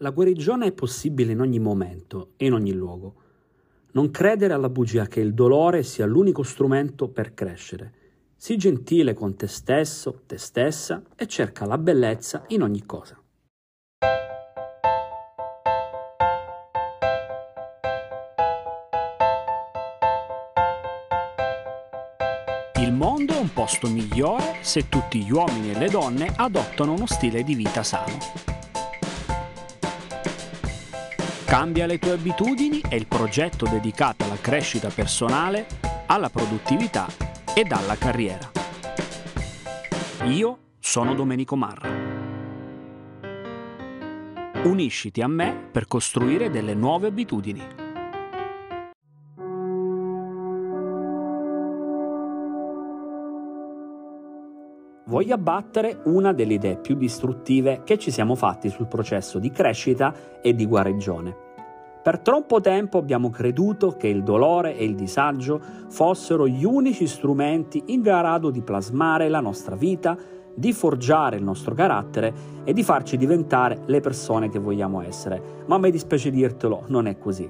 La guarigione è possibile in ogni momento e in ogni luogo. Non credere alla bugia che il dolore sia l'unico strumento per crescere. Sii gentile con te stesso, te stessa e cerca la bellezza in ogni cosa. Il mondo è un posto migliore se tutti gli uomini e le donne adottano uno stile di vita sano. Cambia le tue abitudini è il progetto dedicato alla crescita personale, alla produttività ed alla carriera. Io sono Domenico Marra. Unisciti a me per costruire delle nuove abitudini. Voglio abbattere una delle idee più distruttive che ci siamo fatti sul processo di crescita e di guarigione. Per troppo tempo abbiamo creduto che il dolore e il disagio fossero gli unici strumenti in grado di plasmare la nostra vita, di forgiare il nostro carattere e di farci diventare le persone che vogliamo essere. Ma mi dispiace dirtelo, non è così.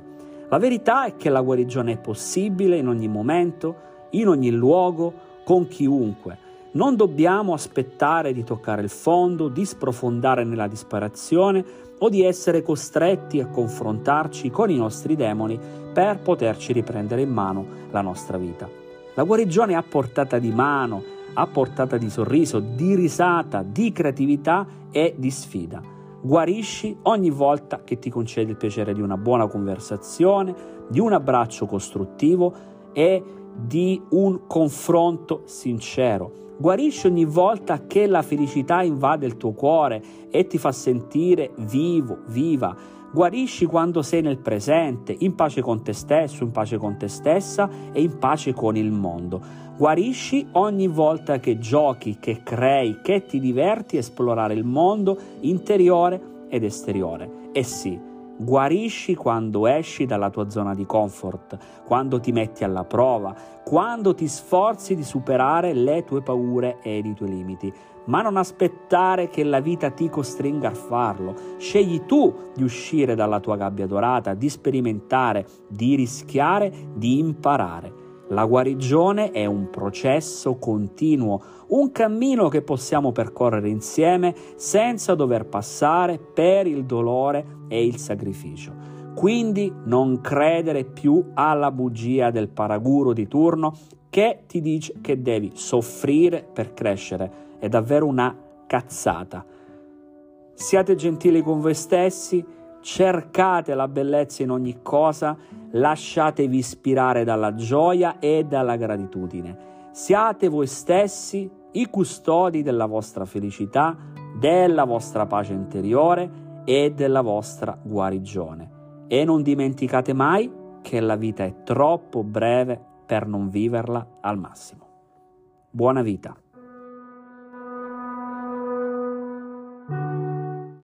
La verità è che la guarigione è possibile in ogni momento, in ogni luogo, con chiunque non dobbiamo aspettare di toccare il fondo, di sprofondare nella disperazione o di essere costretti a confrontarci con i nostri demoni per poterci riprendere in mano la nostra vita. La guarigione a portata di mano, a portata di sorriso, di risata, di creatività e di sfida. Guarisci ogni volta che ti concedi il piacere di una buona conversazione, di un abbraccio costruttivo e di un confronto sincero Guarisci ogni volta che la felicità invade il tuo cuore e ti fa sentire vivo, viva. Guarisci quando sei nel presente, in pace con te stesso, in pace con te stessa e in pace con il mondo. Guarisci ogni volta che giochi, che crei, che ti diverti a esplorare il mondo interiore ed esteriore. E sì, Guarisci quando esci dalla tua zona di comfort, quando ti metti alla prova, quando ti sforzi di superare le tue paure ed i tuoi limiti. Ma non aspettare che la vita ti costringa a farlo. Scegli tu di uscire dalla tua gabbia dorata, di sperimentare, di rischiare, di imparare. La guarigione è un processo continuo, un cammino che possiamo percorrere insieme senza dover passare per il dolore e il sacrificio. Quindi non credere più alla bugia del paraguro di turno che ti dice che devi soffrire per crescere. È davvero una cazzata. Siate gentili con voi stessi, cercate la bellezza in ogni cosa, lasciatevi ispirare dalla gioia e dalla gratitudine. Siate voi stessi i custodi della vostra felicità, della vostra pace interiore e della vostra guarigione. E non dimenticate mai che la vita è troppo breve per non viverla al massimo. Buona vita!